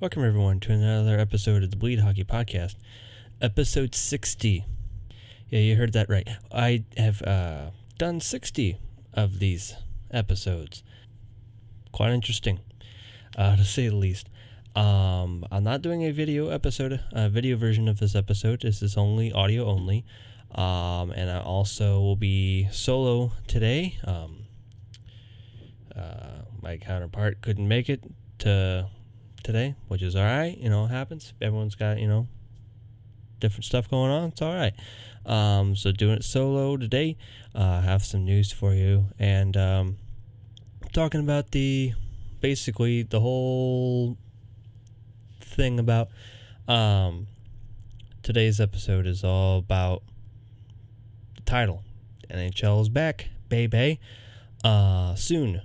Welcome, everyone, to another episode of the Bleed Hockey Podcast, episode 60. Yeah, you heard that right. I have uh, done 60 of these episodes. Quite interesting, uh, to say the least. Um, I'm not doing a video episode, a video version of this episode. This is only audio only. Um, and I also will be solo today. Um, uh, my counterpart couldn't make it to today, which is all right. You know, it happens. Everyone's got, you know, different stuff going on. It's all right. Um, so doing it solo today. Uh, have some news for you and um, talking about the basically the whole thing about um, today's episode is all about the title. NHL is back, baby. Uh, soon.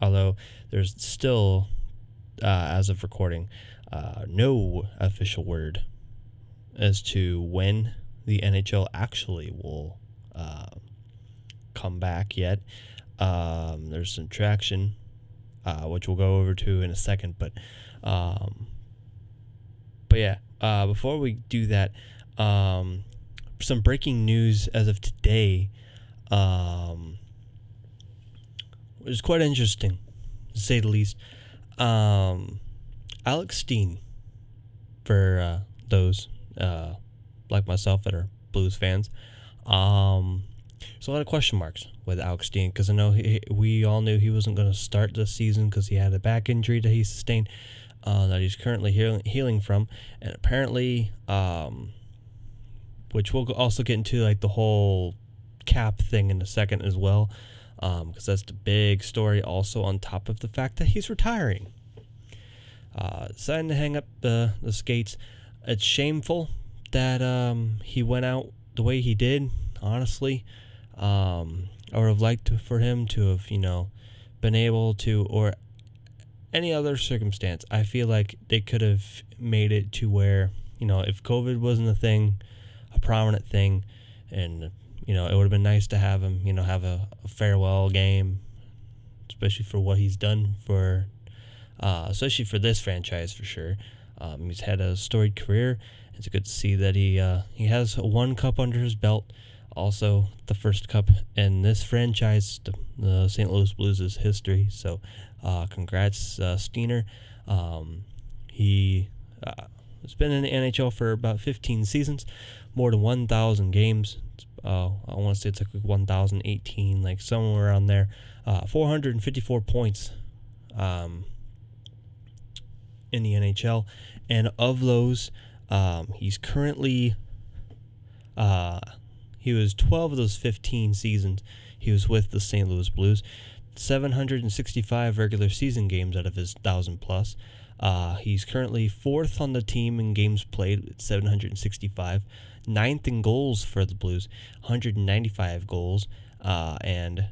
Although there's still, uh, as of recording, uh, no official word as to when the NHL actually will uh, come back yet. Um, there's some traction, uh, which we'll go over to in a second, but um, but yeah, uh, before we do that, um, some breaking news as of today, um, which is quite interesting, to say the least. Um, Alex Steen, for uh, those uh, like myself that are Blues fans, um, there's a lot of question marks with Alex Steen because I know he, we all knew he wasn't going to start this season because he had a back injury that he sustained uh, that he's currently healing, healing from, and apparently, um, which we'll also get into like the whole cap thing in a second as well, because um, that's the big story. Also, on top of the fact that he's retiring, uh, deciding to hang up the the skates. It's shameful that um, he went out the way he did. Honestly, um, I would have liked to, for him to have, you know, been able to, or any other circumstance, I feel like they could have made it to where, you know, if COVID wasn't a thing, a prominent thing, and, you know, it would have been nice to have him, you know, have a, a farewell game, especially for what he's done for, uh, especially for this franchise for sure. Um, he's had a storied career. It's good to see that he uh, he has one cup under his belt. Also, the first cup in this franchise, the, St. Louis Blues' history. So, uh, congrats, uh, Steiner. Um, he uh, has been in the NHL for about 15 seasons, more than 1,000 games. Uh, I want to say it's like 1,018, like somewhere around there. Uh, 454 points um, in the NHL, and of those, um, he's currently uh, he was 12 of those 15 seasons he was with the St. Louis Blues. 765 regular season games out of his 1,000 plus. Uh, he's currently fourth on the team in games played at 765, ninth in goals for the Blues, 195 goals, uh, and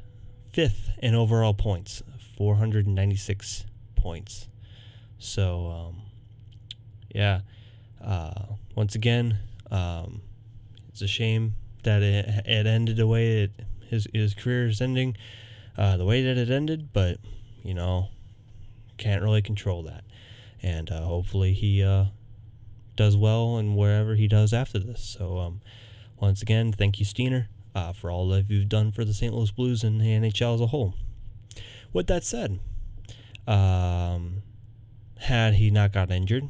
fifth in overall points, 496 points. So, um, yeah, uh, once again, um, it's a shame that it, it ended the way it, his his career is ending, uh, the way that it ended. But you know, can't really control that, and uh, hopefully he uh, does well and wherever he does after this. So um, once again, thank you, Steiner, uh, for all that you've done for the St. Louis Blues and the NHL as a whole. With that said, um, had he not got injured,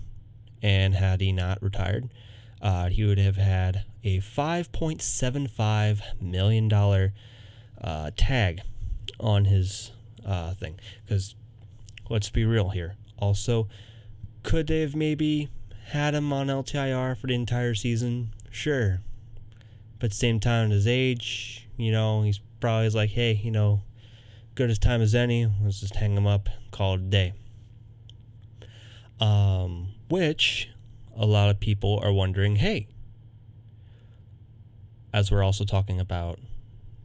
and had he not retired uh, he would have had a $5.75 million uh, tag on his uh, thing. Because let's be real here. Also, could they have maybe had him on LTIR for the entire season? Sure. But same time, his age, you know, he's probably like, hey, you know, good as time as any. Let's just hang him up, call it a day. Um, which a lot of people are wondering hey, as we're also talking about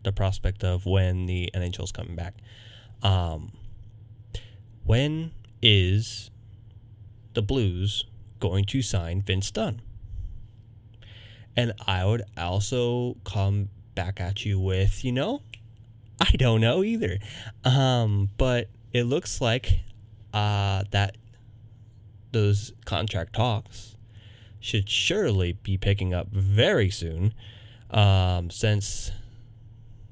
the prospect of when the NHL is coming back, um, when is the Blues going to sign Vince Dunn? And I would also come back at you with, you know, I don't know either. Um, but it looks like uh, that those contract talks should surely be picking up very soon, um, since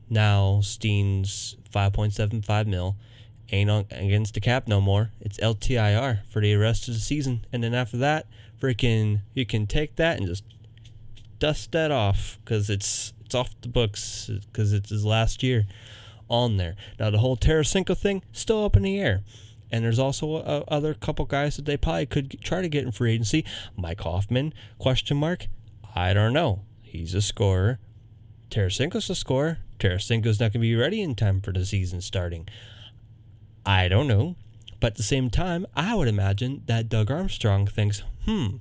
now Steen's 5.75 mil ain't on, against the cap no more. It's LTIR for the rest of the season, and then after that, freaking you can take that and just dust that off because it's it's off the books because it's his last year on there. Now the whole Tarasenko thing still up in the air. And there's also a, other couple guys that they probably could try to get in free agency. Mike Hoffman, question mark. I don't know. He's a scorer. Tarasenko's a scorer. Tarasenko's not going to be ready in time for the season starting. I don't know. But at the same time, I would imagine that Doug Armstrong thinks, hmm,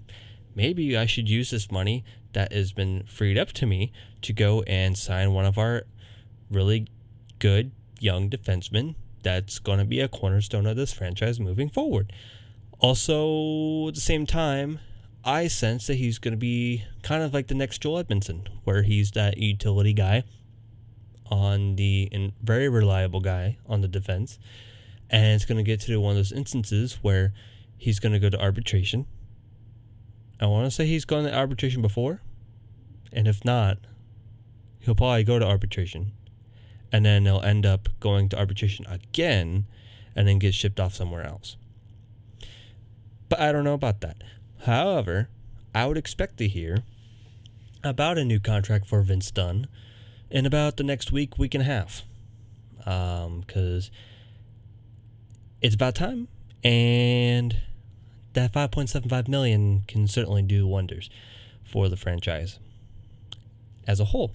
maybe I should use this money that has been freed up to me to go and sign one of our really good young defensemen that's going to be a cornerstone of this franchise moving forward. Also, at the same time, I sense that he's going to be kind of like the next Joel Edmundson, where he's that utility guy on the and very reliable guy on the defense. And it's going to get to one of those instances where he's going to go to arbitration. I want to say he's gone to arbitration before. And if not, he'll probably go to arbitration and then they'll end up going to arbitration again and then get shipped off somewhere else. But I don't know about that. However, I would expect to hear about a new contract for Vince Dunn in about the next week, week and a half. Because um, it's about time, and that 5.75 million can certainly do wonders for the franchise as a whole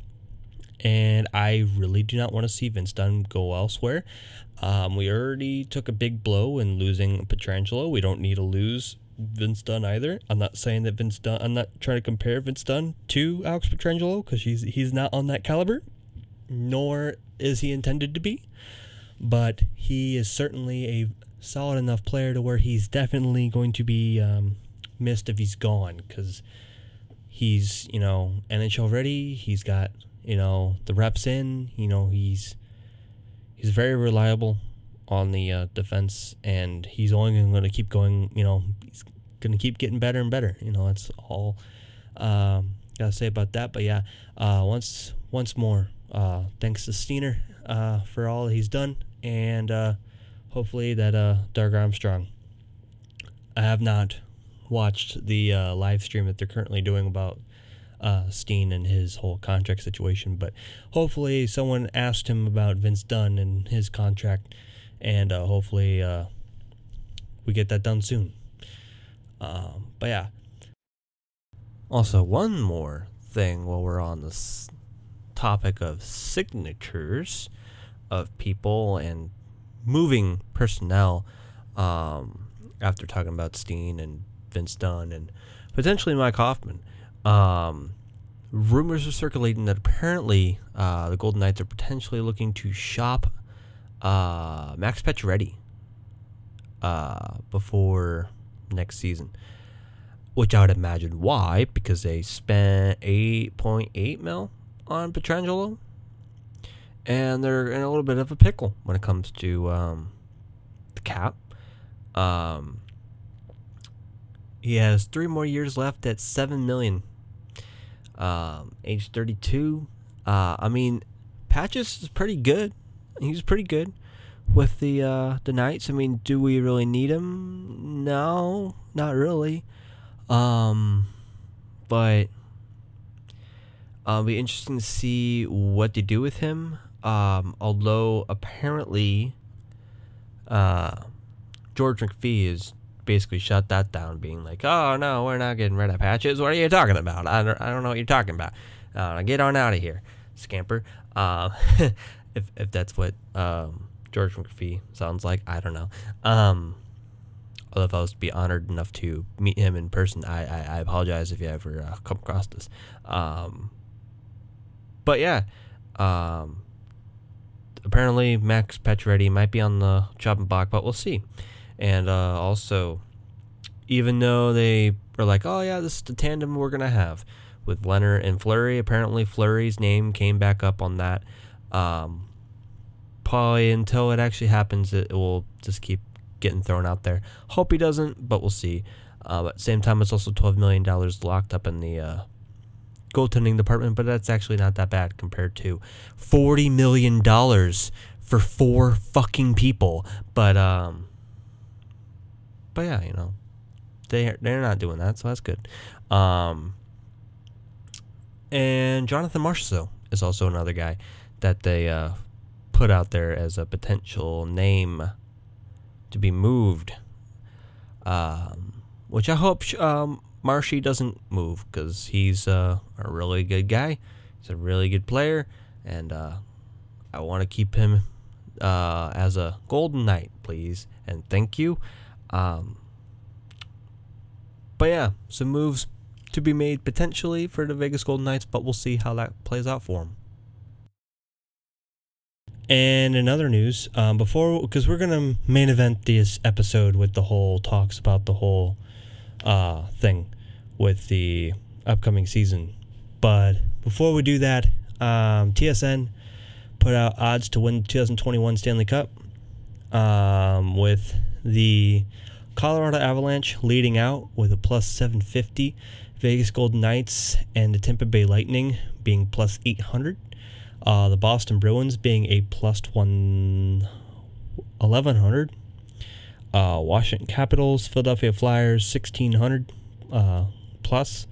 and I really do not want to see Vince Dunn go elsewhere. Um, we already took a big blow in losing Pietrangelo. We don't need to lose Vince Dunn either. I'm not saying that Vince Dunn. I'm not trying to compare Vince Dunn to Alex Pietrangelo because he's he's not on that caliber, nor is he intended to be. But he is certainly a solid enough player to where he's definitely going to be um, missed if he's gone because he's you know NHL ready. He's got you know the reps in. You know he's he's very reliable on the uh, defense, and he's only going to keep going. You know he's going to keep getting better and better. You know that's all um, gotta say about that. But yeah, uh, once once more, uh, thanks to Steiner uh, for all he's done, and uh, hopefully that uh, Armstrong. I have not watched the uh, live stream that they're currently doing about uh, Steen and his whole contract situation. But hopefully, someone asked him about Vince Dunn and his contract, and uh, hopefully, uh, we get that done soon. Um, but yeah. Also, one more thing while we're on this topic of signatures of people and moving personnel. Um, after talking about Steen and Vince Dunn and potentially Mike Hoffman um, rumors are circulating that apparently uh, the Golden Knights are potentially looking to shop uh, Max Pacioretty uh, before next season. Which I would imagine why, because they spent 8.8 mil on Pietrangelo. And they're in a little bit of a pickle when it comes to um, the cap. Um, he has three more years left at seven million um, age 32. Uh, I mean, Patches is pretty good. He's pretty good with the uh, the Knights. I mean, do we really need him? No, not really. Um, but uh, it'll be interesting to see what they do with him. Um, although apparently, uh, George McPhee is basically shut that down, being like, "Oh no, we're not getting rid of patches. What are you talking about? I don't, I don't know what you're talking about. Uh, get on out of here, scamper." Uh, if if that's what um, George McPhee sounds like, I don't know. Um, although if I was to be honored enough to meet him in person, I I, I apologize if you ever uh, come across this. Um, but yeah, um, apparently Max Pacioretty might be on the chopping block, but we'll see. And uh, also, even though they were like, oh, yeah, this is the tandem we're to have with Leonard and Fleury," apparently Fleury's name came back up on that. Um, probably until it actually happens, it, it will just keep getting thrown out there. Hope he doesn't, but we'll see. Uh, but same time, it's also twelve million dollars locked up in the uh, goaltending department. But that's actually not that bad compared to forty million dollars for four fucking people. But um, but yeah, you know, they they're not doing that, so that's good. Um, and Jonathan Marchessault is also another guy that they uh, put out there as a potential name to be moved. Um, which I hope um, Marshy doesn't move because he's uh, a really good guy. He's a really good player, and uh, I want to keep him uh, as a Golden Knight, please, and thank you. Um, but yeah, some moves to be made potentially for the Vegas Golden Knights, but we'll see how that plays out for them. And in other news, um, before because we're gonna main event this episode with the whole talks about the whole uh, thing with the upcoming season, but before we do that, um, TSN put out odds to win 2021 Stanley Cup um, with the Colorado Avalanche leading out with a plus 750, Vegas Golden Knights and the Tampa Bay Lightning being plus 800. Uh, the Boston Bruins being a plus one, 1100. Uh, Washington Capitals, Philadelphia Flyers, 1600 uh, plus.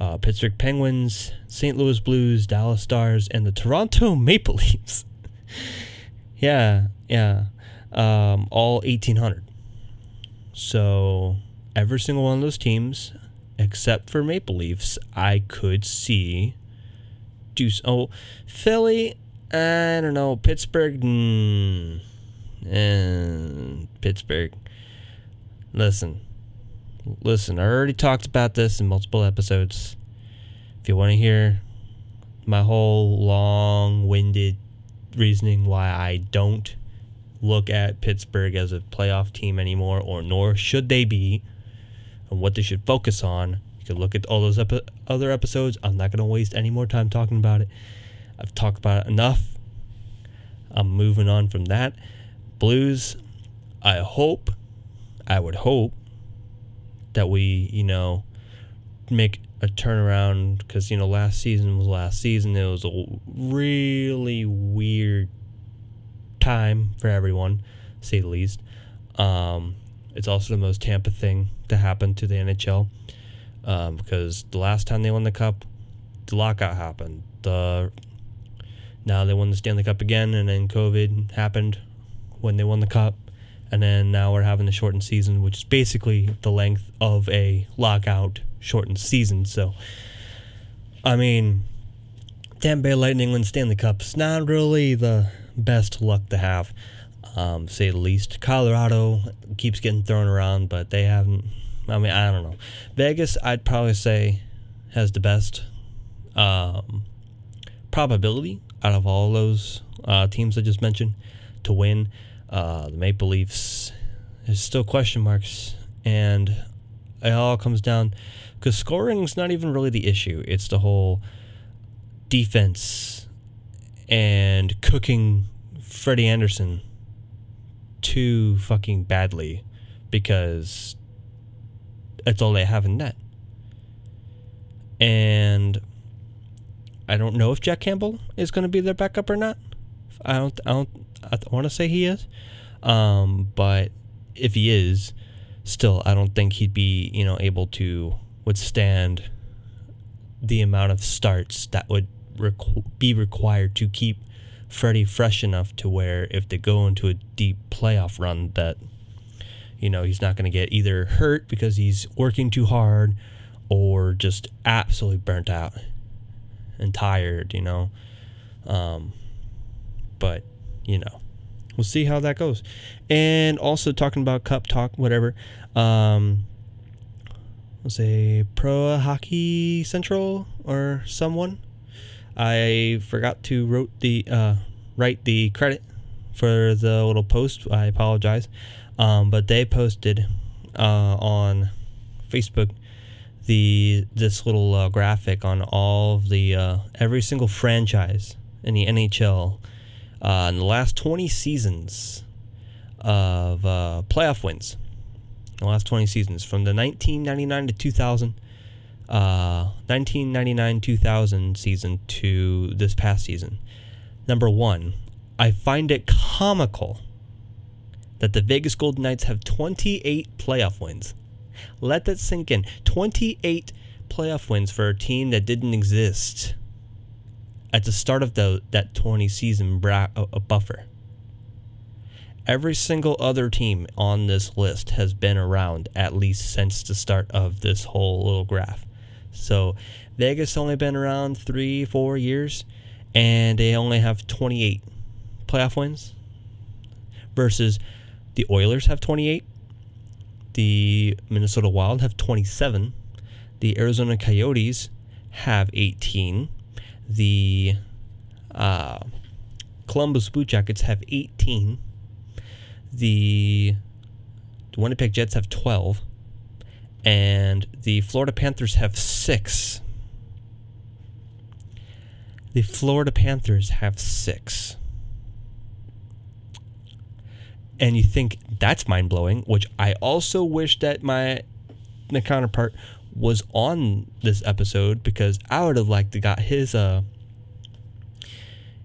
Uh, Pittsburgh Penguins, St. Louis Blues, Dallas Stars, and the Toronto Maple Leafs. yeah, yeah. Um, all 1800. So every single one of those teams, except for Maple Leafs, I could see do oh Philly. I don't know Pittsburgh. Mm, and Pittsburgh. Listen, listen. I already talked about this in multiple episodes. If you want to hear my whole long-winded reasoning why I don't look at Pittsburgh as a playoff team anymore, or nor should they be, and what they should focus on. You can look at all those epi- other episodes. I'm not going to waste any more time talking about it. I've talked about it enough. I'm moving on from that. Blues, I hope, I would hope that we, you know, make a turnaround because, you know, last season was last season. It was a really weird time for everyone, say the least. Um, it's also the most Tampa thing to happen to the NHL um, because the last time they won the cup, the lockout happened. The now they won the Stanley Cup again, and then COVID happened when they won the cup, and then now we're having the shortened season, which is basically the length of a lockout shortened season. So, I mean, Tampa Bay Lightning win Stanley Cups not really the best luck to have, um, say the least. Colorado keeps getting thrown around, but they haven't. I mean, I don't know. Vegas, I'd probably say, has the best um, probability out of all those uh, teams I just mentioned to win. Uh, the Maple Leafs is still question marks, and it all comes down because scoring is not even really the issue. It's the whole defense and cooking Freddie Andersen too fucking badly because that's all they have in net. And I don't know if Jack Campbell is going to be their backup or not. I don't. I don't. I want to say he is, um, but if he is, still, I don't think he'd be you know able to withstand the amount of starts that would be required to keep Freddie fresh enough to where if they go into a deep playoff run that you know he's not going to get either hurt because he's working too hard or just absolutely burnt out and tired, you know. Um, but you know, we'll see how that goes. And also talking about cup talk, whatever. Um, let's say Pro Hockey Central or someone I forgot to wrote the uh, write the credit for the little post. I apologize, um, but they posted uh, on Facebook the this little uh, graphic on all of the uh, every single franchise in the NHL uh, in the last 20 seasons of uh, playoff wins. the last 20 seasons, from the 1999 to 2000, uh, 1999 2000 season to this past season. Number one, I find it comical that the Vegas Golden Knights have 28 playoff wins. Let that sink in. 28 playoff wins for a team that didn't exist at the start of the that 20 season bra- uh, buffer. Every single other team on this list has been around at least since the start of this whole little graph. So Vegas only been around three, four years, and they only have 28 playoff wins. Versus the Oilers have 28, the Minnesota Wild have 27, the Arizona Coyotes have 18, the uh, Columbus Blue Jackets have 18 the Winnipeg Jets have 12, and the Florida Panthers have six. The Florida Panthers have six. And you think that's mind blowing, which I also wish that my my counterpart was on this episode because I would have liked to got his uh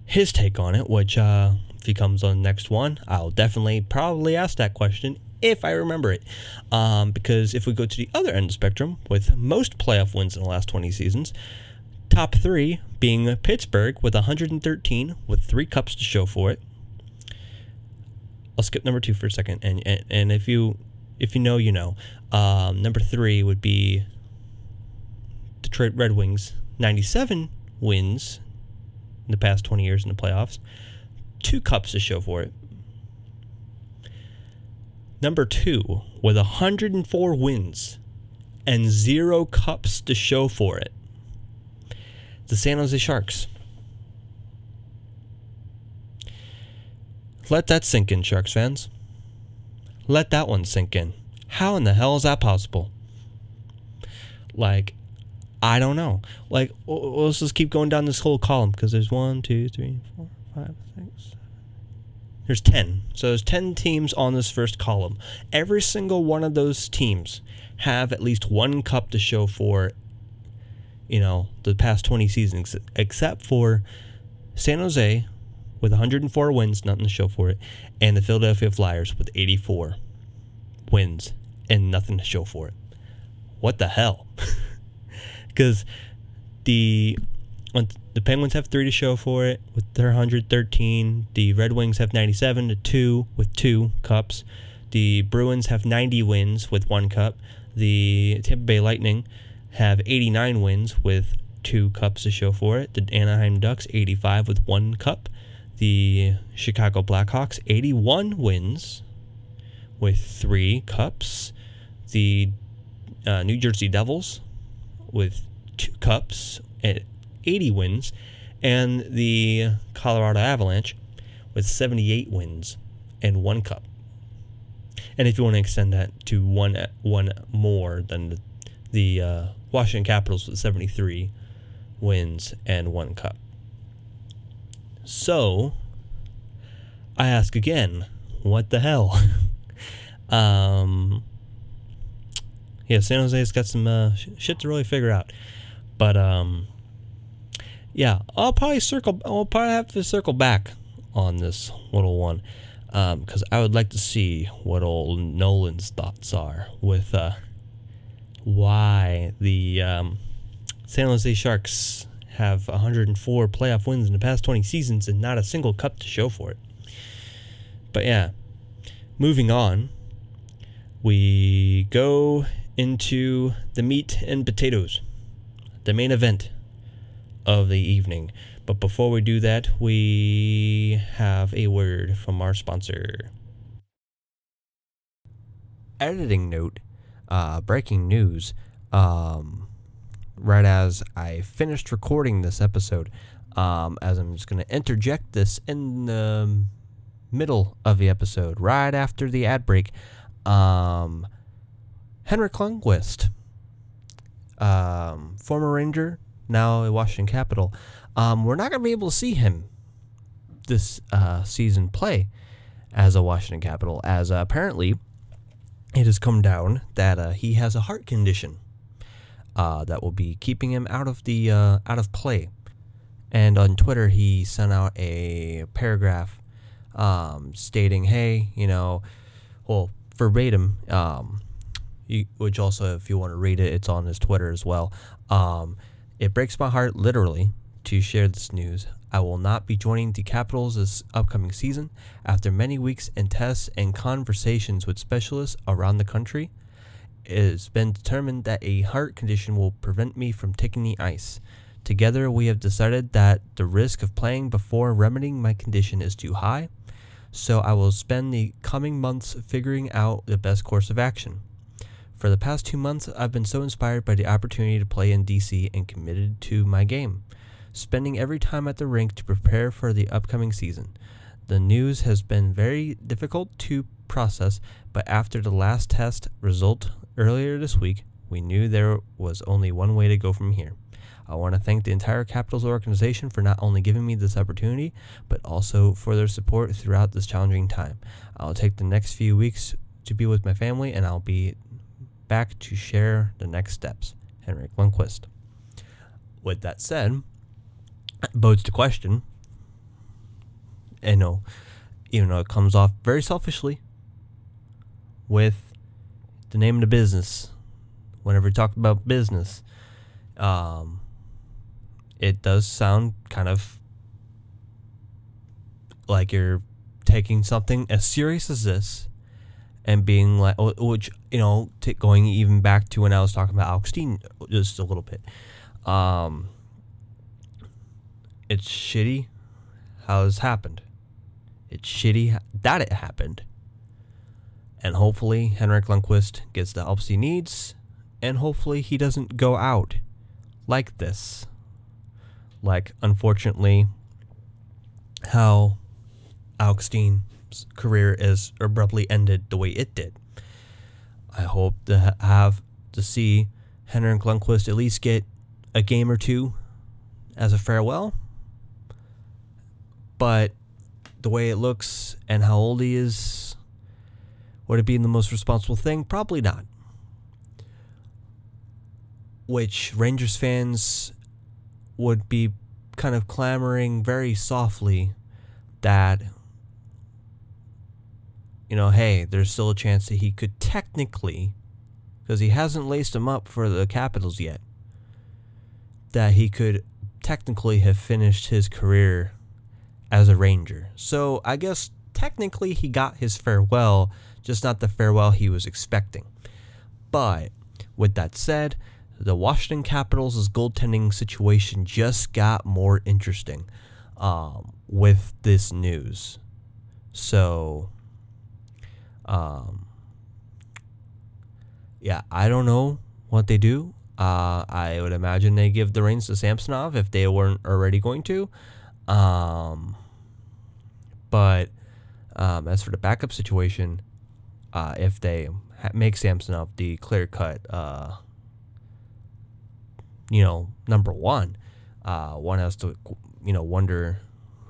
his take on it, which uh if he comes on the next one, I'll definitely probably ask that question if I remember it. Um, because if we go to the other end of the spectrum, with most playoff wins in the last 20 seasons, top three being Pittsburgh with 113 with three cups to show for it. I'll skip number two for a second, and and, and if you if you know, you know. Um, number three would be Detroit Red Wings, 97 wins in the past 20 years in the playoffs two cups to show for it. Number two, with 104 wins and zero cups to show for it, the San Jose Sharks. Let that sink in, Sharks fans. Let that one sink in. How in the hell is that possible? Like, I don't know. Like, let's just keep going down this whole column because there's one, two, three, four, five, six, there's 10. So there's 10 teams on this first column. Every single one of those teams have at least one cup to show for, you know, the past 20 seasons, except for San Jose with 104 wins, nothing to show for it, and the Philadelphia Flyers with 84 wins and nothing to show for it. What the hell? Because the the Penguins have three to show for it with their 113. The Red Wings have 97 to two with two cups. The Bruins have 90 wins with one cup. The Tampa Bay Lightning have 89 wins with two cups to show for it. The Anaheim Ducks 85 with one cup. The Chicago Blackhawks 81 wins with three cups. The uh, New Jersey Devils with two cups 80 wins, and the Colorado Avalanche with 78 wins and one cup. And if you want to extend that to one one more than the, the uh, Washington Capitals with 73 wins and one cup. So, I ask again, what the hell? um, yeah, San Jose's got some uh, shit to really figure out. But um, yeah, I'll probably circle. I'll probably have to circle back on this little one because um, I would like to see what old Nolan's thoughts are with uh, why the um, San Jose Sharks have 104 playoff wins in the past 20 seasons and not a single cup to show for it. But yeah, moving on, we go into the meat and potatoes, the main event of the evening. But before we do that, we have a word from our sponsor. Editing note, uh, breaking news. Um, right as I finished recording this episode, um, as I'm just going to interject this in the middle of the episode, right after the ad break. Um, Henrik Lundqvist, um, former Ranger, now a Washington Capital. Um, we're not going to be able to see him this uh, season play as a Washington Capital, as uh, apparently it has come down that uh, he has a heart condition uh, that will be keeping him out of the uh, out of play. And on Twitter, he sent out a paragraph um, stating, "Hey, you know, well, verbatim, um, you, which also, if you want to read it, it's on his Twitter as well. Um, it breaks my heart, literally, to share this news. I will not be joining the Capitals this upcoming season. After many weeks in tests and conversations with specialists around the country, it has been determined that a heart condition will prevent me from taking the ice. Together, we have decided that the risk of playing before remedying my condition is too high, so I will spend the coming months figuring out the best course of action. For the past two months, I've been so inspired by the opportunity to play in DC and committed to my game spending every time at the rink to prepare for the upcoming season. The news has been very difficult to process, but after the last test result earlier this week, we knew there was only one way to go from here. I want to thank the entire Capitals organization for not only giving me this opportunity, but also for their support throughout this challenging time. I'll take the next few weeks to be with my family, and I'll be back to share the next steps. Henrik Lundqvist. With that said, bodes to question. And know, even though it comes off very selfishly with the name of the business, whenever you talk about business, um, it does sound kind of like you're taking something as serious as this and being like, which, you know, t- going even back to when I was talking about Alex just a little bit. Um, it's shitty how this happened. It's shitty that it happened. And hopefully Henrik Lundqvist gets the help he needs, and hopefully he doesn't go out like this. Like, unfortunately, how Alex Steen's career is abruptly ended the way it did. I hope to have to see Henrik Lundqvist at least get a game or two as a farewell but the way it looks and how old he is, would it be the most responsible thing? Probably not. Which Rangers fans would be kind of clamoring very softly that, you know, hey, there's still a chance that he could technically, because he hasn't laced him up for the Capitals yet, that he could technically have finished his career as a ranger. So I guess technically he got his farewell, just not the farewell he was expecting. But with that said, the Washington Capitals' goaltending situation just got more interesting um, with this news. So, um, yeah, I don't know what they do. Uh, I would imagine they give the reins to Samsonov if they weren't already going to. Um, but um, as for the backup situation, uh, if they ha- make Samsonov the clear cut, uh, you know, number one, uh, one has to, you know, wonder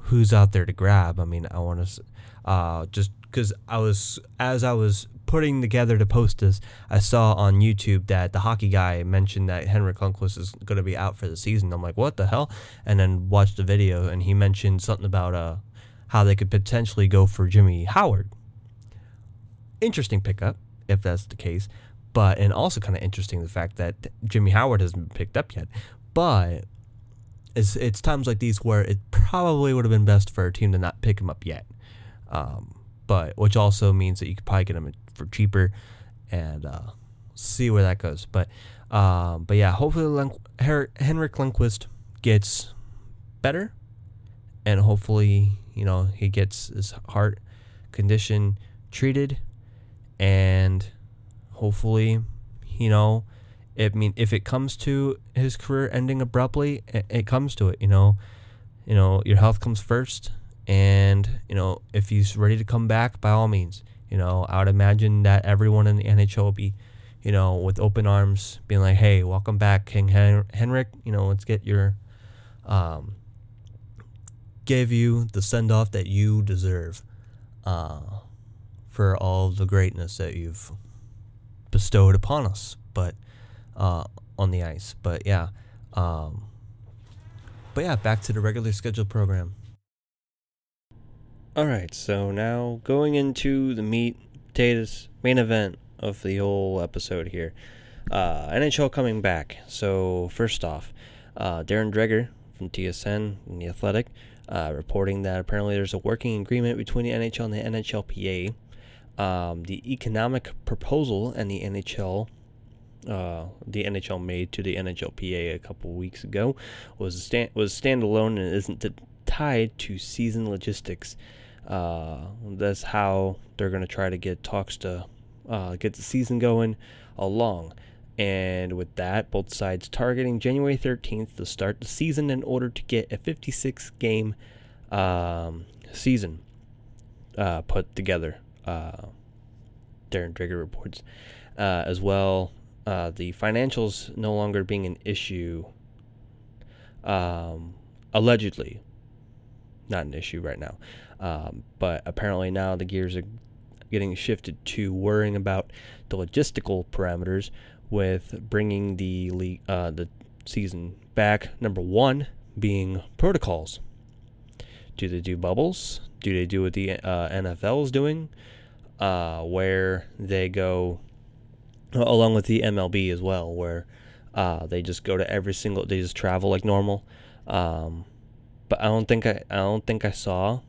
who's out there to grab. I mean, I want to uh, just because I was as I was putting together to post this, I saw on YouTube that the hockey guy mentioned that Henrik Lundqvist is going to be out for the season. I'm like, what the hell? And then watched the video, and he mentioned something about uh, how they could potentially go for Jimmy Howard. Interesting pickup, if that's the case. But, and also kind of interesting the fact that Jimmy Howard hasn't been picked up yet. But it's, it's times like these where it probably would have been best for a team to not pick him up yet. Um, but, which also means that you could probably get them for cheaper and uh, see where that goes. But, um, but yeah, hopefully Len- Her- Henrik Lundqvist gets better and hopefully you know, he gets his heart condition treated and hopefully, you know, I mean, if it comes to his career ending abruptly, it, it comes to it, you know, you know, your health comes first. And, you know, if he's ready to come back, by all means, you know, I would imagine that everyone in the NHL will be, you know, with open arms, being like, hey, welcome back, King Hen- Henrik. You know, let's get your um, gave you the send off that you deserve uh, for all the greatness that you've bestowed upon us, but uh, on the ice. But yeah, um, but yeah, back to the regular scheduled program. All right, so now going into the meat potatoes main event of the whole episode here. Uh, NHL coming back. So first off, uh, Darren Dreger from TSN and the Athletic uh, reporting that apparently there's a working agreement between the NHL and the NHLPA. Um, the economic proposal and the NHL, uh, the NHL made to the NHLPA a couple weeks ago, was stand, was standalone and isn't tied to season logistics. Uh, that's how they're going to try to get talks to uh, get the season going along. And with that, both sides targeting January 13th to start the season in order to get a 56 game um, season uh, put together. Uh, Darren Dreger reports. Uh, as well, uh, the financials no longer being an issue, um, allegedly, not an issue right now. Um, but apparently now the gears are getting shifted to worrying about the logistical parameters with bringing the league, uh, the season back. Number one being protocols. Do they do bubbles? Do they do what the uh, NFL is doing, uh, where they go along with the MLB as well, where uh, they just go to every single, they just travel like normal. Um, but I don't think I, I don't think I saw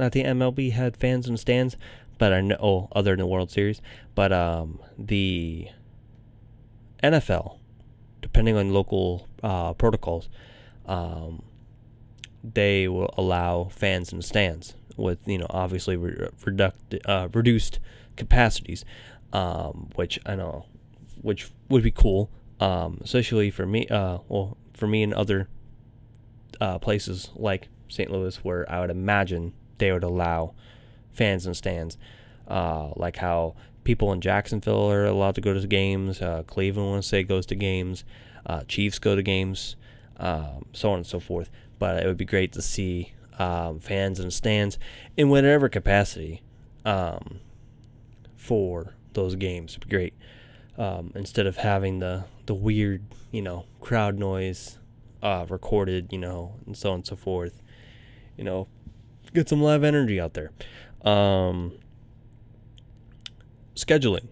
that the MLB had fans in the stands, but I know oh, other than the World Series, but um, the NFL, depending on local uh, protocols, um, they will allow fans in the stands with you know obviously re- reduct, uh, reduced capacities, um, which I know, which would be cool, um, especially for me. Uh, well, for me and other uh, places like St. Louis, where I would imagine they would allow fans in stands, uh, like how people in Jacksonville are allowed to go to games. Uh, Cleveland, want to say, goes to games. Uh, Chiefs go to games, um, so on and so forth. But it would be great to see um, fans in stands in whatever capacity um, for those games. It'd be great um, instead of having the the weird, you know, crowd noise uh, recorded, you know, and so on and so forth. You know, get some live energy out there. Um, scheduling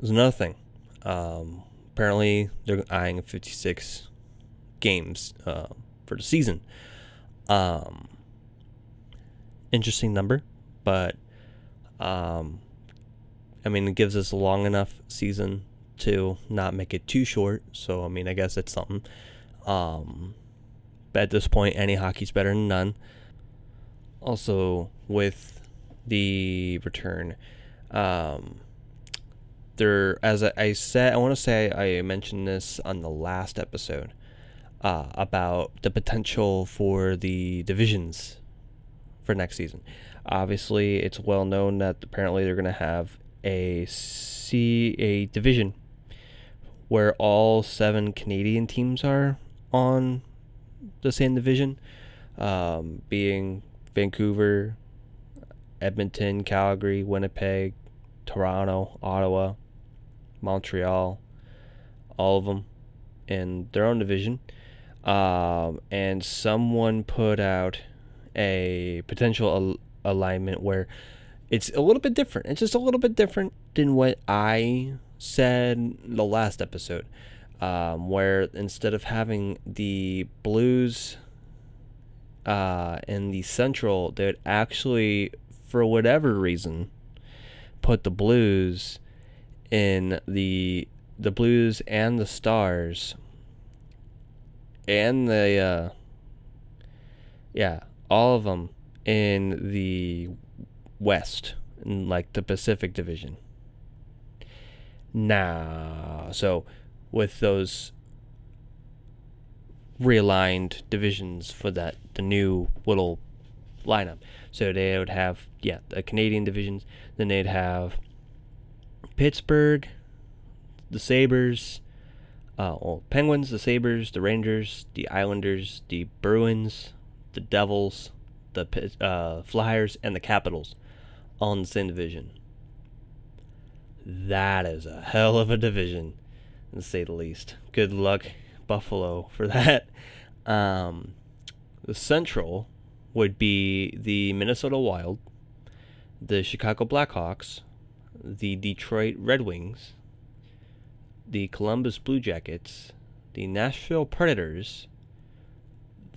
is another thing. Um, apparently, they're eyeing 56 games uh, for the season. Um, interesting number, but um, I mean, it gives us a long enough season to not make it too short. So, I mean, I guess it's something. Um, but at this point, any hockey's better than none. Also, with the return, um, there, as I, said, I want to say I mentioned this on the last episode uh, about the potential for the divisions for next season. Obviously, it's well known that apparently they're going to have a C a division where all seven Canadian teams are on the same division, um, being Vancouver, Edmonton, Calgary, Winnipeg, Toronto, Ottawa, Montreal, all of them in their own division. Um, and someone put out a potential al- alignment where it's a little bit different. It's just a little bit different than what I said the last episode, um, where instead of having the Blues uh, in the Central, would actually, for whatever reason, put the Blues in the the Blues and the Stars and the uh, yeah, all of them in the West, in like the Pacific Division. Nah, so with those realigned divisions for that the new little lineup. So they would have yeah the Canadian divisions. Then they'd have Pittsburgh, the Sabres, uh, well, Penguins, the Sabres, the Rangers, the Islanders, the Bruins, the Devils, the uh, Flyers, and the Capitals in the same division. that is a hell of a division, to say the least. Good luck, Buffalo, for that. Um, the Central would be the Minnesota Wild, the Chicago Blackhawks, the Detroit Red Wings, the Columbus Blue Jackets, the Nashville Predators,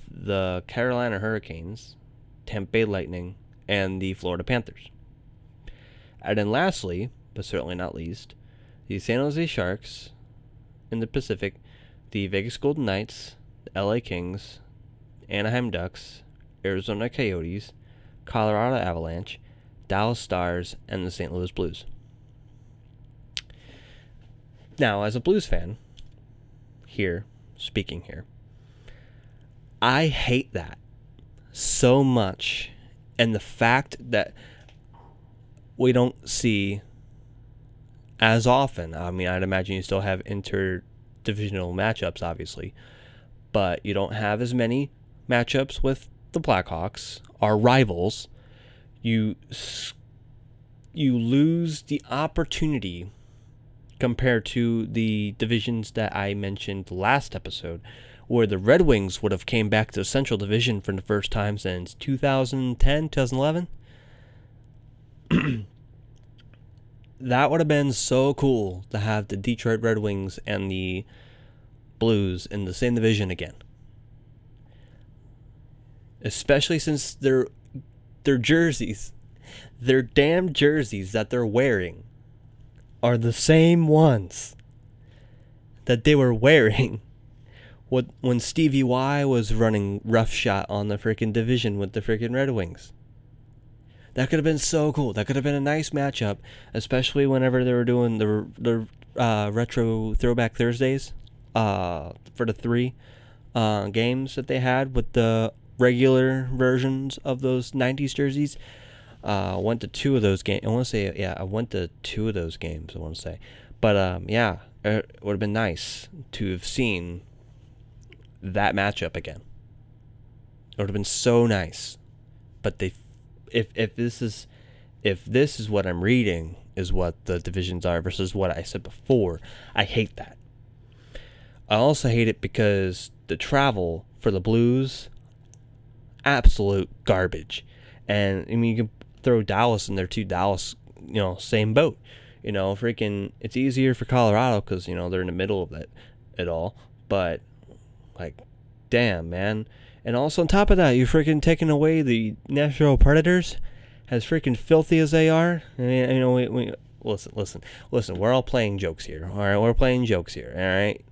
the Carolina Hurricanes, Tampa Bay Lightning, and the Florida Panthers. And then lastly, but certainly not least, the San Jose Sharks in the Pacific, the Vegas Golden Knights, the LA Kings, Anaheim Ducks, Arizona Coyotes, Colorado Avalanche, Dallas Stars, and the St. Louis Blues. Now, as a Blues fan, here, speaking here, I hate that so much. And the fact that we don't see as often, I mean, I'd imagine you still have interdivisional matchups, obviously, but you don't have as many matchups with the Blackhawks, our rivals. You you lose the opportunity compared to the divisions that I mentioned last episode, where the Red Wings would have came back to the Central Division for the first time since 2010, 2011. that would have been so cool to have the Detroit Red Wings and the Blues in the same division again. Especially since their their jerseys, their damn jerseys that they're wearing are the same ones that they were wearing when Stevie Y was running roughshod on the freaking division with the freaking Red Wings. That could have been so cool. That could have been a nice matchup, especially whenever they were doing the the uh, retro throwback Thursdays uh, for the three uh, games that they had with the regular versions of those '90s jerseys. Uh, I went to two of those games. I want to say, yeah, I went to two of those games. I want to say, but um, yeah, it would have been nice to have seen that matchup again. It would have been so nice, but they, if if this is, if this is what I'm reading is what the divisions are versus what I said before, I hate that. I also hate it because the travel for the Blues, absolute garbage. And I mean, you can throw Dallas in there too. Dallas, you know, same boat. You know, freaking, it's easier for Colorado because you know they're in the middle of it, it all. But like, damn, man. And also on top of that, you freaking taking away the Nashville Predators, as freaking filthy as they are. I mean, you know, we, we listen, listen, listen. We're all playing jokes here. All right, we're playing jokes here. All right,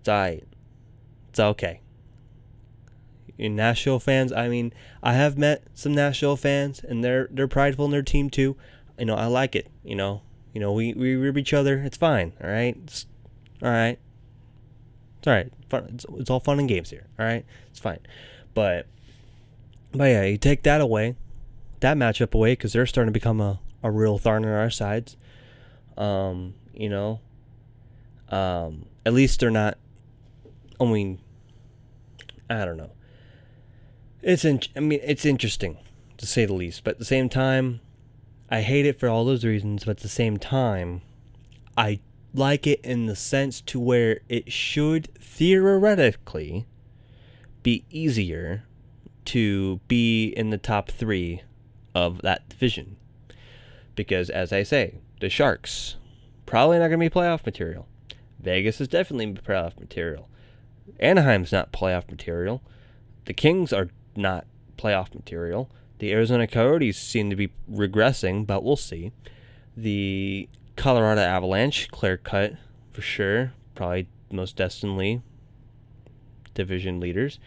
it's alright. It's okay Nashville fans. I mean, I have met some Nashville fans, and they're they're prideful in their team too. You know, I like it. You know, you know, we we rib each other. It's fine. All right. It's, all right. It's all right. It's, it's all fun and games here. All right. It's fine. But but yeah, you take that away, that matchup away, because they're starting to become a a real thorn in our sides. Um, you know. Um, at least they're not. I mean, I don't know. It's in, I mean it's interesting to say the least, but at the same time, I hate it for all those reasons. But at the same time, I like it in the sense to where it should theoretically be easier to be in the top three of that division. Because, as I say, the Sharks probably not going to be playoff material. Vegas is definitely playoff material. Anaheim's not playoff material. The Kings are not playoff material. The Arizona Coyotes seem to be regressing, but we'll see. The Colorado Avalanche, clear cut for sure, probably most destinedly division leaders.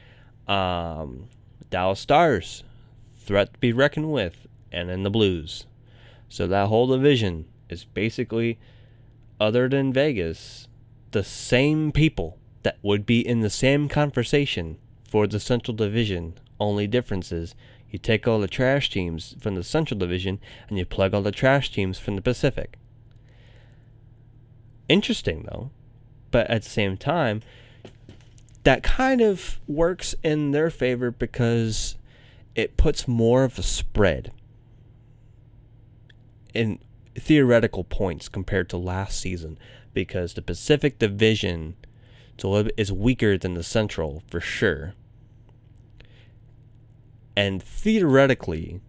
Um, Dallas Stars, threat to be reckoned with, and then the Blues. So that whole division is basically, other than Vegas, the same people that would be in the same conversation for the Central Division only difference is you take all the trash teams from the Central Division and you plug all the trash teams from the Pacific. Interesting, though. But at the same time, that kind of works in their favor because it puts more of a spread. in theoretical points compared to last season because the Pacific Division is weaker than the Central for sure. And theoretically,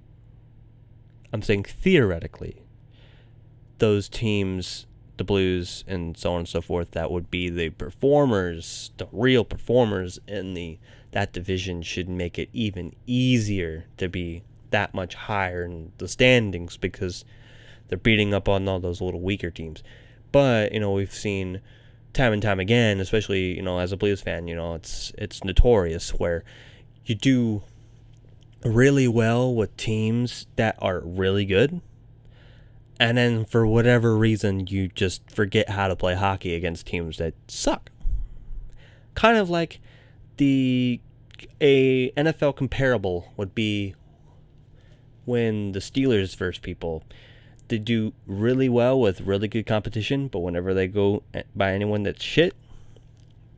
I'm saying theoretically, those teams, the Blues and so on and so forth, that would be the performers, the real performers in the that division should make it even easier to be that much higher in the standings because they're beating up on all those little weaker teams. But, you know, we've seen time and time again, especially, you know, as a Blues fan, you know, it's it's notorious where you do really well with teams that are really good. And then for whatever reason you just forget how to play hockey against teams that suck. Kind of like the a NFL comparable would be when the Steelers versus people they do really well with really good competition, but whenever they go by anyone that's shit,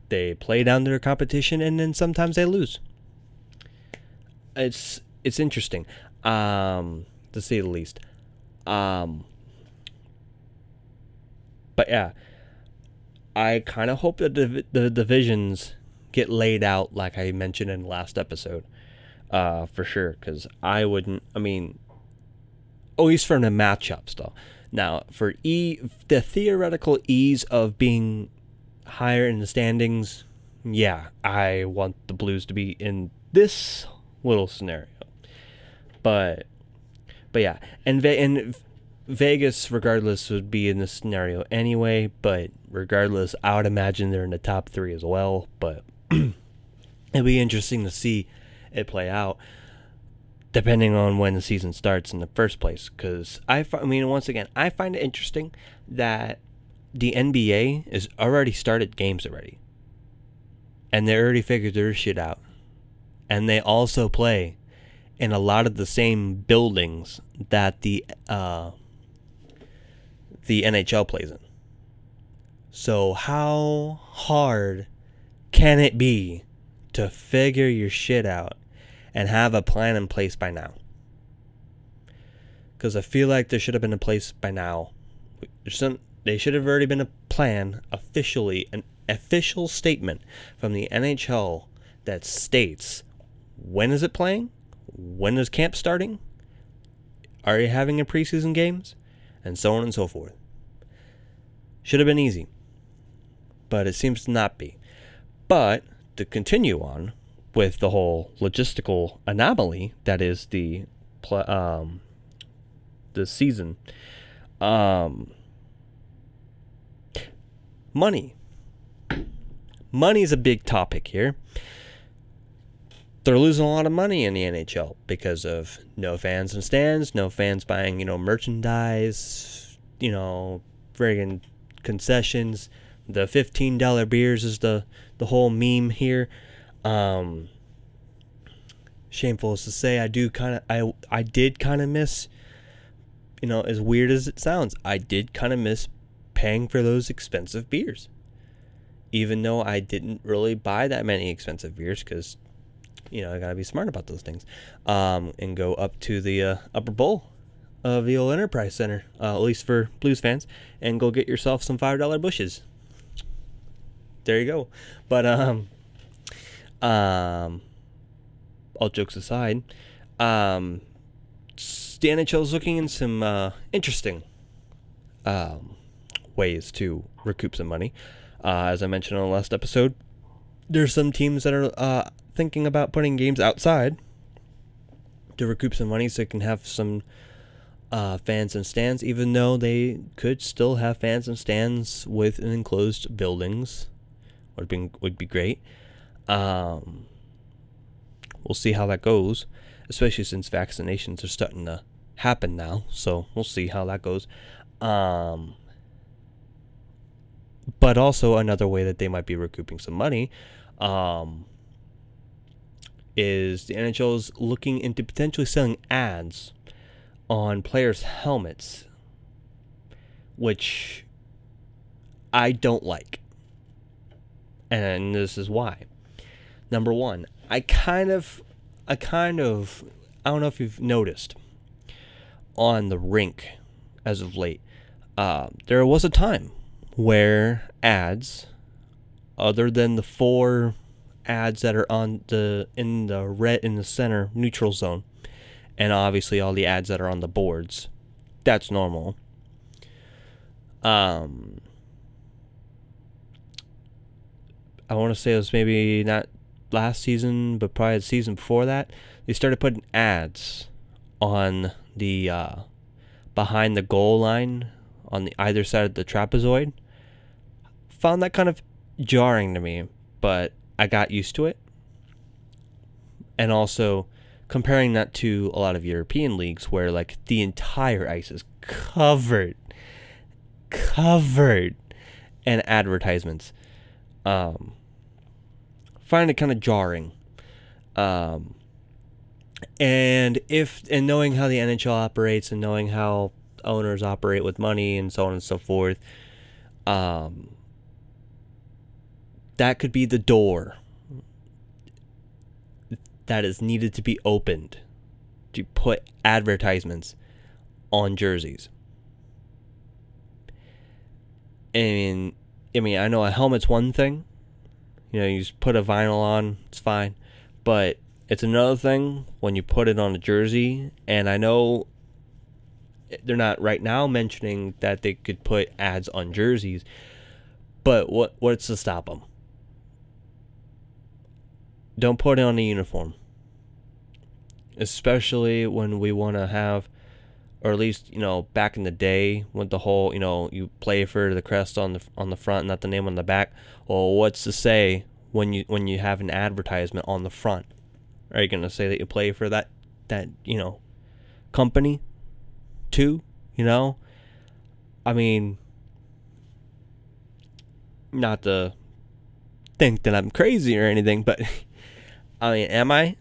they play down their competition and then sometimes they lose. It's it's interesting, um, to say the least. Um, but yeah, I kind of hope that the, the divisions get laid out like I mentioned in the last episode, uh, for sure. Because I wouldn't. I mean, at least from the matchups, though. Now, for e the theoretical ease of being higher in the standings, yeah, I want the Blues to be in this little scenario. But, but yeah, and and Vegas, regardless, would be in this scenario anyway. But regardless, I would imagine they're in the top three as well. But it'd be interesting to see it play out depending on when the season starts in the first place. Because I, I mean, once again, I find it interesting that the NBA has already started games already, and they already figured their shit out, and they also play in a lot of the same buildings that the uh, the NHL plays in. So how hard can it be to figure your shit out and have a plan in place by now? Because I feel like there should have been a place by now. Some, they should have already been a plan officially, an official statement from the NHL that states when is it playing, when is camp starting, are you having a preseason games, and so on and so forth. Should have been easy, but it seems to not be. But to continue on with the whole logistical anomaly that is the um, the season, um, money. Money is a big topic here. They're losing a lot of money in the NHL because of no fans in stands, no fans buying, you know, merchandise, you know, friggin' concessions. The $15 beers is the the whole meme here. Um, shameful is to say, I do kind of, I, I did kind of miss, you know, as weird as it sounds, I did kind of miss paying for those expensive beers. Even though I didn't really buy that many expensive beers because, you know, I gotta be smart about those things. Um, and go up to the uh, upper bowl of the old Enterprise Center, uh, at least for blues fans, and go get yourself some $5 Busches there you go. But um, um, all jokes aside, um, NHL is looking in some uh, interesting um, ways to recoup some money. Uh, as I mentioned on the last episode, there's some teams that are uh, thinking about putting games outside to recoup some money so they can have some uh, fans and stands, even though they could still have fans and stands with enclosed buildings would be would be great. Um, we'll see how that goes, especially since vaccinations are starting to happen now. So we'll see how that goes. Um, but also another way that they might be recouping some money um, is the NHL is looking into potentially selling ads on players' helmets, which I don't like. And this is why. Number one, I kind of, I kind of, I don't know if you've noticed on the rink as of late. Uh, there was a time where ads, other than the four ads that are on the in the red in the center neutral zone, and obviously all the ads that are on the boards, that's normal. Um, I want to say it was maybe not last season, but probably the season before that. They started putting ads on the uh, behind the goal line on the either side of the trapezoid. Found that kind of jarring to me, but I got used to it. And also comparing that to a lot of European leagues where like the entire ice is covered covered in advertisements. Um find it kind of jarring. Um and if and knowing how the NHL operates and knowing how owners operate with money and so on and so forth, um, that could be the door that is needed to be opened to put advertisements on jerseys. And I mean, I know a helmet's one thing. You know, you just put a vinyl on, it's fine. But it's another thing when you put it on a jersey, and I know they're not right now mentioning that they could put ads on jerseys, but what what's to stop them? Don't put it on a uniform, especially when we want to have, or at least you know back in the day with the whole you know you play for the crest on the on the front, not the name on the back. Well, what's to say when you when you have an advertisement on the front? Are you gonna say that you play for that that you know company too? You know, I mean, not to think that I'm crazy or anything, but I mean, am I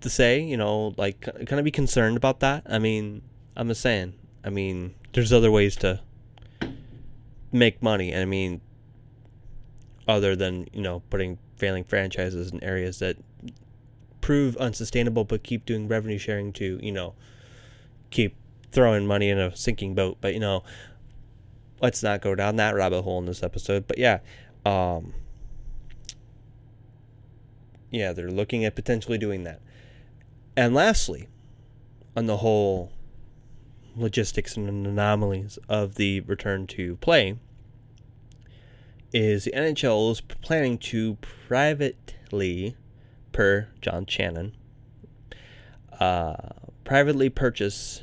to say you know like kind of be concerned about that? I mean, I'm just saying. I mean, there's other ways to make money. And I mean, other than you know putting failing franchises in areas that prove unsustainable but keep doing revenue sharing to you know keep throwing money in a sinking boat but you know let's not go down that rabbit hole in this episode but yeah um yeah they're looking at potentially doing that and lastly on the whole logistics and anomalies of the return to play is the NHL is planning to privately per John Shannon, uh, privately purchase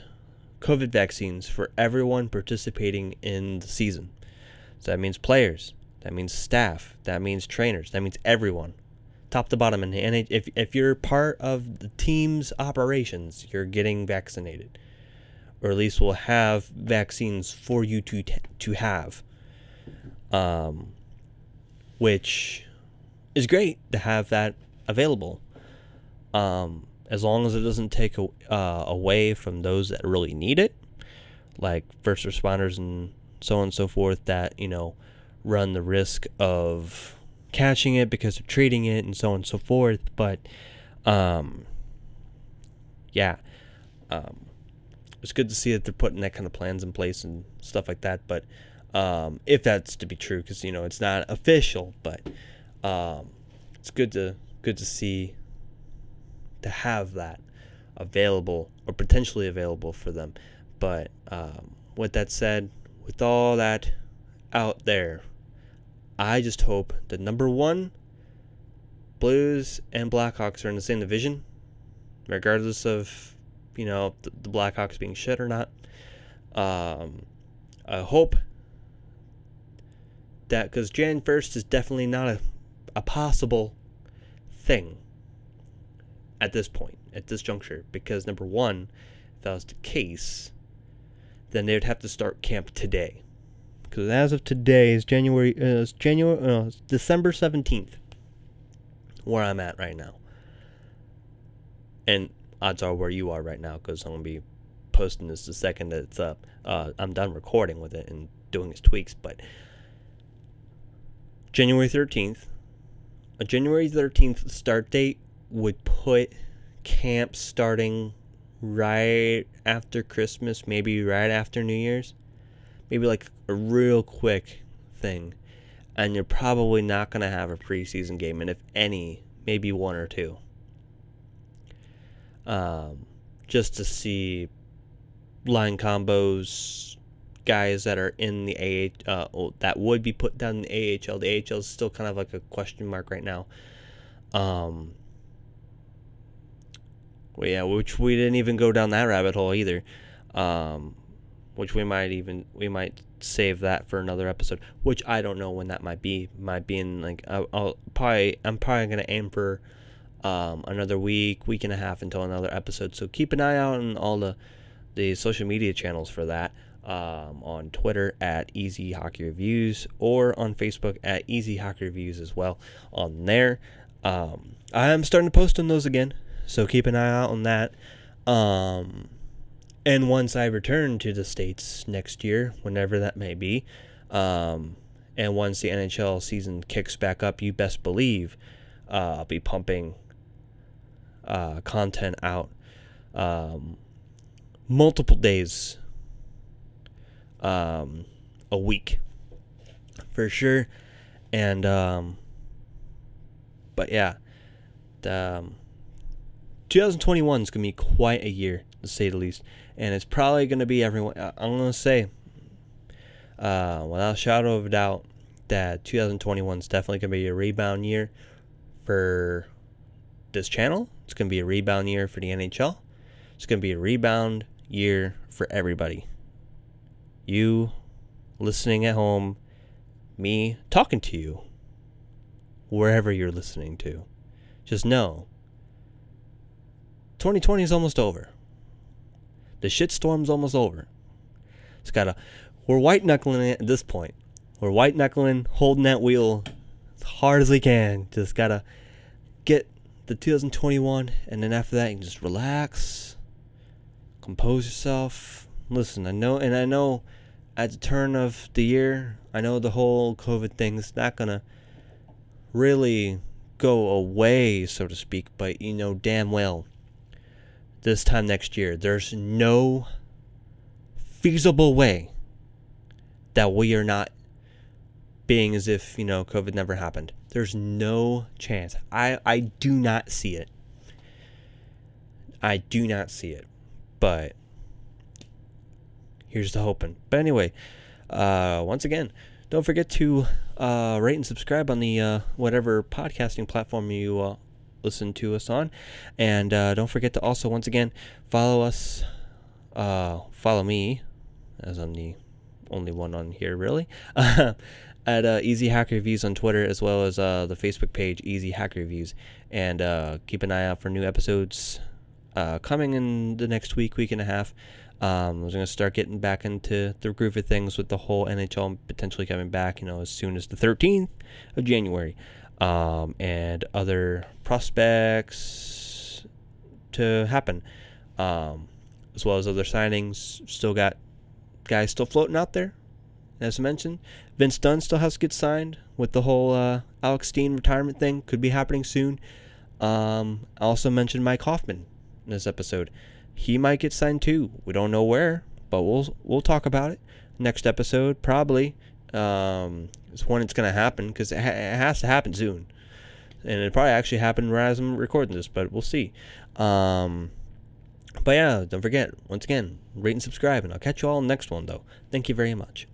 COVID vaccines for everyone participating in the season. So that means players, that means staff, that means trainers, that means everyone, top to bottom. And if if you're part of the team's operations, you're getting vaccinated, or at least we'll have vaccines for you to to have. Um, which is great to have that available. Um, as long as it doesn't take a, uh, away from those that really need it, like first responders and so on and so forth, that you know run the risk of catching it because they're treating it and so on and so forth. But um, yeah, um, it's good to see that they're putting that kind of plans in place and stuff like that. But um, if that's to be true, because you know it's not official, but um, it's good to good to see to have that available or potentially available for them. But um, with that said, with all that out there, I just hope that number one, Blues and Blackhawks are in the same division, regardless of you know the, the Blackhawks being shit or not. Um, I hope that because Jan first is definitely not a, a possible thing at this point, at this juncture, because number one, if that was the case, then they would have to start camp today. Because as of today is January, uh, it's January, uh, it's December seventeenth, where I'm at right now, and odds are where you are right now, because I'm gonna be posting this the second that it's up. Uh, I'm done recording with it and doing its tweaks, but January thirteenth a January 13th start date would put camp starting right after Christmas, maybe right after New Year's. Maybe like a real quick thing. And you're probably not going to have a preseason game. And if any, maybe one or two. Um, just to see line combos, guys that are in the AH, uh, that would be put down in the AHL. The AHL is still kind of like a question mark right now. Um, well, yeah, which we didn't even go down that rabbit hole either. Um, which we might even we might save that for another episode. Which I don't know when that might be. Might be in like I'll, I'll probably I'm probably gonna aim for um, another week, week and a half until another episode. So keep an eye out on all the the social media channels for that. Um, on Twitter at Easy Hockey Reviews or on Facebook at Easy Hockey Reviews as well. On there, um, I'm starting to post on those again. So keep an eye out on that. Um, and once I return to the States next year, whenever that may be, um, and once the NHL season kicks back up, you best believe uh, I'll be pumping uh, content out um, multiple days um, a week for sure. And, um, but yeah, the, um, 2021 is going to be quite a year, to say the least. And it's probably going to be everyone. Uh, I'm going to say, uh, without a shadow of a doubt, that 2021 is definitely going to be a rebound year for this channel. It's going to be a rebound year for the NHL. It's going to be a rebound year for everybody. You listening at home, me talking to you, wherever you're listening to. Just know 2020 is almost over. The shitstorm's almost over. It's gotta. We're white knuckling it at this point. We're white knuckling, holding that wheel as hard as we can. Just gotta get the 2021, and then after that, you can just relax, compose yourself. Listen, I know, and I know at the turn of the year, I know the whole COVID thing is not gonna really go away, so to speak, but you know damn well this time next year. There's no feasible way that we are not being as if, you know, COVID never happened. There's no chance. I, I do not see it. I do not see it. But here's the hoping. But anyway, uh, once again, don't forget to uh, rate and subscribe on the uh, whatever podcasting platform you uh, listen to us on. And uh, don't forget to also, once again, follow us, uh, follow me, as I'm the only one on here, really, at uh, Easy Hack Reviews on Twitter, as well as uh, the Facebook page, Easy Hack Reviews. And uh, keep an eye out for new episodes uh, coming in the next week, week and a half. Um, I was going to start getting back into the groove of things with the whole NHL potentially coming back, you know, as soon as the 13th of January um, and other prospects to happen, um, as well as other signings. Still got guys still floating out there. As I mentioned, Vince Dunn still has to get signed with the whole uh, Alex Steen retirement thing. Could be happening soon. Um, I also mentioned Mike Hoffman in this episode. He might get signed too. We don't know where, but we'll we'll talk about it next episode probably. Um, is when it's going to happen because it, ha- it, has to happen soon. And it probably actually happened as I'm recording this, but we'll see. Um, but yeah, don't forget, once again, rate and subscribe, and I'll catch you all next one, though. Thank you very much.